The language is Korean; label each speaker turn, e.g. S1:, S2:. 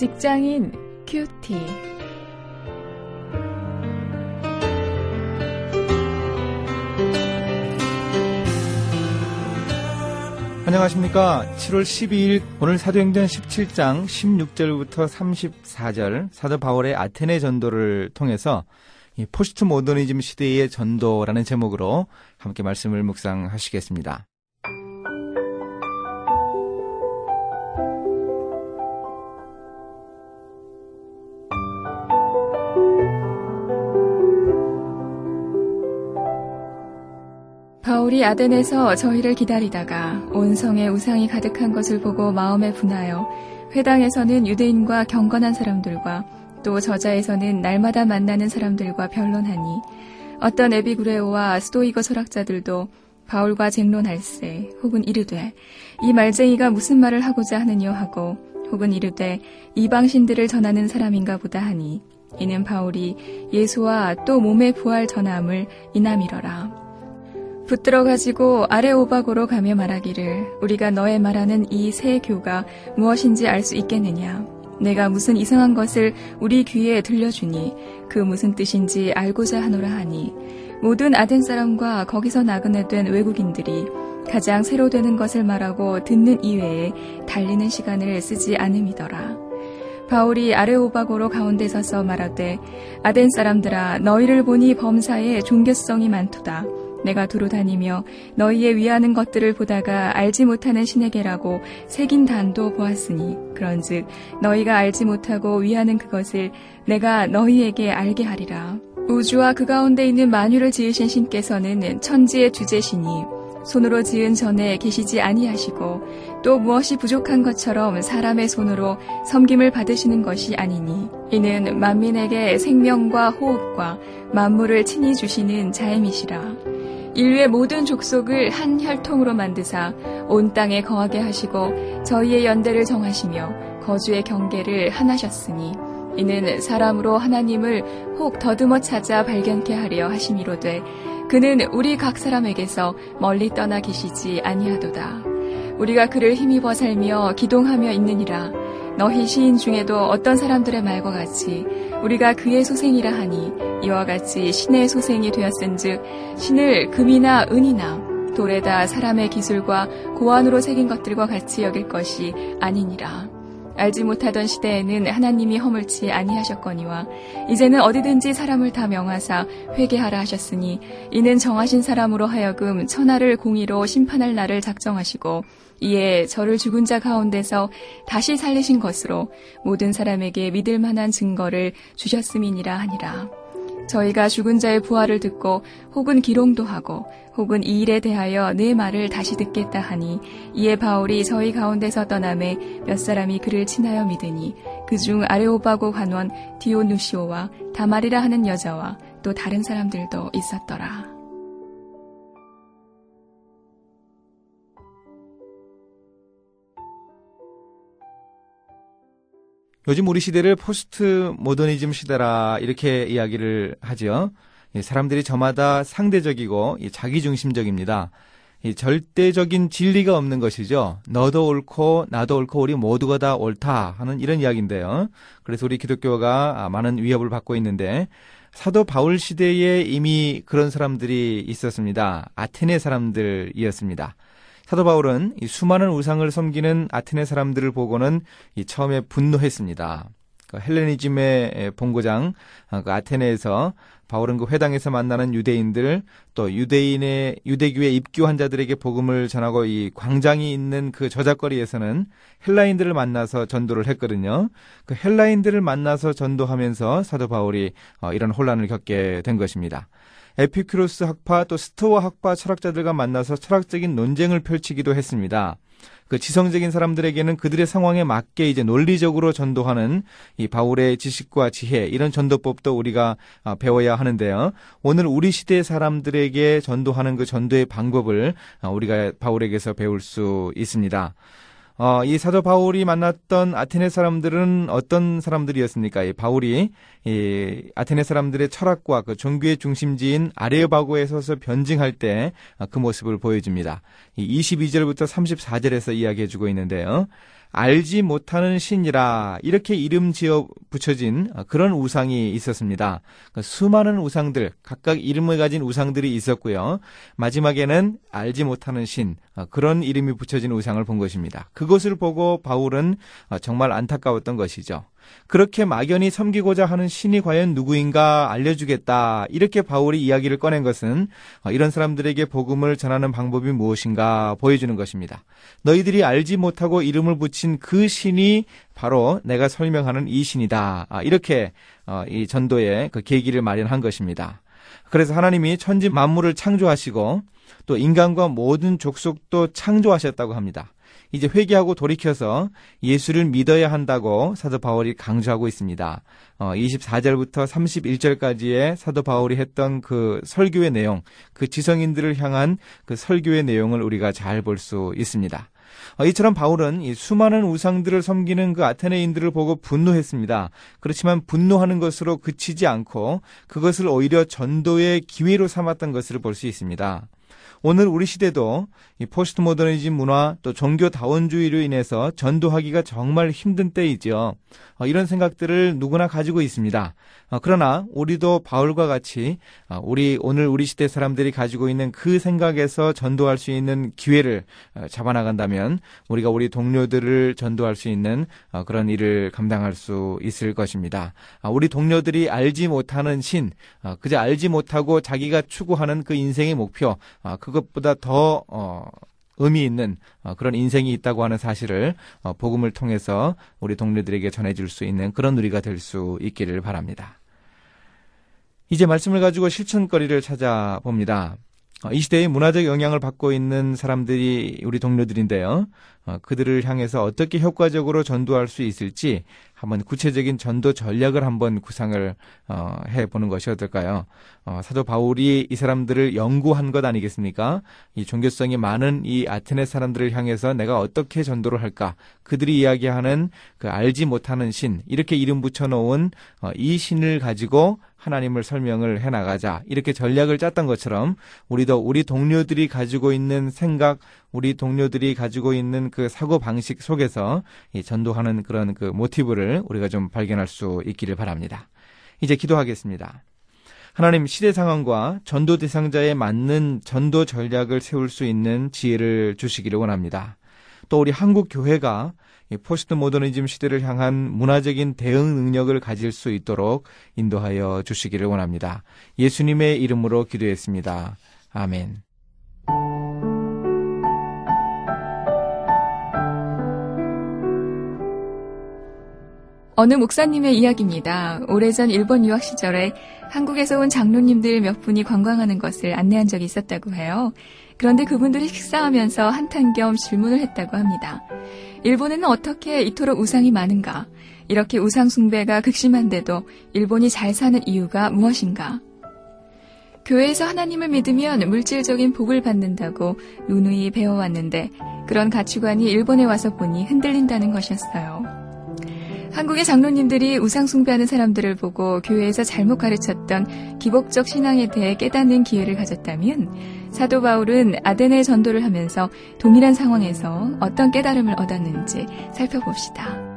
S1: 직장인 QT.
S2: 안녕하십니까. 7월 12일 오늘 사도행전 17장 16절부터 34절 사도 바울의 아테네 전도를 통해서 이 포스트 모더니즘 시대의 전도라는 제목으로 함께 말씀을 묵상하시겠습니다.
S1: 바울이 아덴에서 저희를 기다리다가 온 성에 우상이 가득한 것을 보고 마음에 분하여 회당에서는 유대인과 경건한 사람들과 또 저자에서는 날마다 만나는 사람들과 변론하니 어떤 에비구레오와 스토이거 철학자들도 바울과 쟁론할세 혹은 이르되 이 말쟁이가 무슨 말을 하고자 하느냐 하고 혹은 이르되 이방신들을 전하는 사람인가 보다 하니 이는 바울이 예수와 또 몸의 부활 전함을 이남이러라. 붙들어 가지고 아레오바고로 가며 말하기를 우리가 너의 말하는 이 새 교가 무엇인지 알 수 있겠느냐. 내가 무슨 이상한 것을 우리 귀에 들려주니 그 무슨 뜻인지 알고자 하노라 하니 모든 아덴 사람과 거기서 나그네 된 외국인들이 가장 새로 되는 것을 말하고 듣는 이외에 달리는 시간을 쓰지 않음이더라. 바울이 아레오바고로 가운데 서서 말하되 아덴 사람들아 너희를 보니 범사에 종교성이 많도다. 내가 두루 다니며 너희의 위하는 것들을 보다가 알지 못하는 신에게라고 새긴 단도 보았으니 그런즉 너희가 알지 못하고 위하는 그것을 내가 너희에게 알게 하리라. 우주와 그 가운데 있는 만유를 지으신 신께서는 천지의 주제시니 손으로 지은 전에 계시지 아니하시고 또 무엇이 부족한 것처럼 사람의 손으로 섬김을 받으시는 것이 아니니 이는 만민에게 생명과 호흡과 만물을 친히 주시는 자임이시라. 인류의 모든 족속을 한 혈통으로 만드사 온 땅에 거하게 하시고 저희의 연대를 정하시며 거주의 경계를 하나셨으니 이는 사람으로 하나님을 혹 더듬어 찾아 발견케 하려 하심이로되 그는 우리 각 사람에게서 멀리 떠나 계시지 아니하도다. 우리가 그를 힘입어 살며 기동하며 있느니라. 너희 시인 중에도 어떤 사람들의 말과 같이 우리가 그의 소생이라 하니 이와 같이 신의 소생이 되었은즉 신을 금이나 은이나 돌에다 사람의 기술과 고안으로 새긴 것들과 같이 여길 것이 아니니라. 알지 못하던 시대에는 하나님이 허물치 아니하셨거니와 이제는 어디든지 사람을 다 명하사 회개하라 하셨으니 이는 정하신 사람으로 하여금 천하를 공의로 심판할 날을 작정하시고 이에 저를 죽은 자 가운데서 다시 살리신 것으로 모든 사람에게 믿을 만한 증거를 주셨음이니라 하니라. 저희가 죽은 자의 부활을 듣고 혹은 기롱도 하고 혹은 이 일에 대하여 내 말을 다시 듣겠다 하니 이에 바울이 저희 가운데서 떠남에 몇 사람이 그를 친하여 믿으니 그중 아레오바고 관원 디오누시오와 다말이라 하는 여자와 또 다른 사람들도 있었더라.
S2: 요즘 우리 시대를 포스트 모더니즘 시대라 이렇게 이야기를 하죠. 사람들이 저마다 상대적이고 자기중심적입니다. 절대적인 진리가 없는 것이죠. 너도 옳고 나도 옳고 우리 모두가 다 옳다 하는 이런 이야기인데요. 그래서 우리 기독교가 많은 위협을 받고 있는데 사도 바울 시대에 이미 그런 사람들이 있었습니다. 아테네 사람들이었습니다. 사도 바울은 이 수많은 우상을 섬기는 아테네 사람들을 보고는 이 처음에 분노했습니다. 그 헬레니즘의 본고장 어, 그 아테네에서 바울은 그 회당에서 만나는 유대인들 또 유대인의 유대교에 입교한 자들에게 복음을 전하고 이 광장이 있는 그 저작거리에서는 헬라인들을 만나서 전도를 했거든요. 그 헬라인들을 만나서 전도하면서 사도 바울이 어, 이런 혼란을 겪게 된 것입니다. 에피큐로스 학파 또 스토어 학파 철학자들과 만나서 철학적인 논쟁을 펼치기도 했습니다. 그 지성적인 사람들에게는 그들의 상황에 맞게 이제 논리적으로 전도하는 이 바울의 지식과 지혜 이런 전도법도 우리가 아, 배워야 하는데요. 오늘 우리 시대 사람들에게 전도하는 그 전도의 방법을 아, 우리가 바울에게서 배울 수 있습니다. 어, 이 사도 바울이 만났던 아테네 사람들은 어떤 사람들이었습니까? 이 바울이 이 아테네 사람들의 철학과 그 종교의 중심지인 아레오바고에 서서 변증할 때 그 모습을 보여줍니다. 이 22절부터 34절에서 이야기해주고 있는데요. 알지 못하는 신이라 이렇게 이름 지어 붙여진 그런 우상이 있었습니다. 그 수많은 우상들, 각각 이름을 가진 우상들이 있었고요. 마지막에는 알지 못하는 신, 그런 이름이 붙여진 우상을 본 것입니다. 그것을 보고 바울은 정말 안타까웠던 것이죠. 그렇게 막연히 섬기고자 하는 신이 과연 누구인가 알려주겠다. 이렇게 바울이 이야기를 꺼낸 것은 이런 사람들에게 복음을 전하는 방법이 무엇인가 보여주는 것입니다. 너희들이 알지 못하고 이름을 붙인 그 신이 바로 내가 설명하는 이 신이다. 아, 이렇게 어, 이 전도의 그 계기를 마련한 것입니다. 그래서 하나님이 천지 만물을 창조하시고 또 인간과 모든 족속도 창조하셨다고 합니다. 이제 회개하고 돌이켜서 예수를 믿어야 한다고 사도 바울이 강조하고 있습니다. 어, 24절부터 31절까지의 사도 바울이 했던 그 설교의 내용, 그 지성인들을 향한 그 설교의 내용을 우리가 잘 볼 수 있습니다. 어, 이처럼 바울은 이 수많은 우상들을 섬기는 그 아테네인들을 보고 분노했습니다. 그렇지만 분노하는 것으로 그치지 않고 그것을 오히려 전도의 기회로 삼았던 것을 볼 수 있습니다. 오늘 우리 시대도 이 포스트 모더니즘 문화 또 종교 다원주의로 인해서 전도하기가 정말 힘든 때이죠. 어, 이런 생각들을 누구나 가지고 있습니다. 어, 그러나 우리도 바울과 같이 어, 우리 오늘 우리 시대 사람들이 가지고 있는 그 생각에서 전도할 수 있는 기회를 어, 잡아나간다면 우리가 우리 동료들을 전도할 수 있는 어, 그런 일을 감당할 수 있을 것입니다. 아, 우리 동료들이 알지 못하는 신, 어, 그저 알지 못하고 자기가 추구하는 그 인생의 목표, 아, 그것보다 더 어, 의미 있는 어, 그런 인생이 있다고 하는 사실을 어, 복음을 통해서 우리 동료들에게 전해줄 수 있는 그런 우리가 될 수 있기를 바랍니다. 이제 말씀을 가지고 실천거리를 찾아봅니다. 어, 이 시대에 문화적 영향을 받고 있는 사람들이 우리 동료들인데요. 어, 그들을 향해서 어떻게 효과적으로 전도할 수 있을지 한번 구체적인 전도 전략을 한번 구상을 어, 해보는 것이 어떨까요? 사도 바울이 이 사람들을 연구한 것 아니겠습니까? 이 종교성이 많은 이 아테네 사람들을 향해서 내가 어떻게 전도를 할까? 그들이 이야기하는 그 알지 못하는 신 이렇게 이름 붙여놓은 이 신을 가지고 하나님을 설명을 해 나가자. 이렇게 전략을 짰던 것처럼 우리도 우리 동료들이 가지고 있는 생각, 우리 동료들이 가지고 있는 그 사고 방식 속에서 이 전도하는 그런 그 모티브를 우리가 좀 발견할 수 있기를 바랍니다. 이제 기도하겠습니다. 하나님 시대 상황과 전도 대상자에 맞는 전도 전략을 세울 수 있는 지혜를 주시기를 원합니다. 또 우리 한국 교회가 포스트 모더니즘 시대를 향한 문화적인 대응 능력을 가질 수 있도록 인도하여 주시기를 원합니다. 예수님의 이름으로 기도했습니다. 아멘.
S1: 어느 목사님의 이야기입니다. 오래전 일본 유학 시절에 한국에서 온 장로님들 몇 분이 관광하는 것을 안내한 적이 있었다고 해요. 그런데 그분들이 식사하면서 한탄 겸 질문을 했다고 합니다. 일본에는 어떻게 이토록 우상이 많은가? 이렇게 우상 숭배가 극심한데도 일본이 잘 사는 이유가 무엇인가? 교회에서 하나님을 믿으면 물질적인 복을 받는다고 누누이 배워왔는데 그런 가치관이 일본에 와서 보니 흔들린다는 것이었어요. 한국의 장로님들이 우상 숭배하는 사람들을 보고 교회에서 잘못 가르쳤던 기복적 신앙에 대해 깨닫는 기회를 가졌다면 사도 바울은 아데네 전도를 하면서 동일한 상황에서 어떤 깨달음을 얻었는지 살펴봅시다.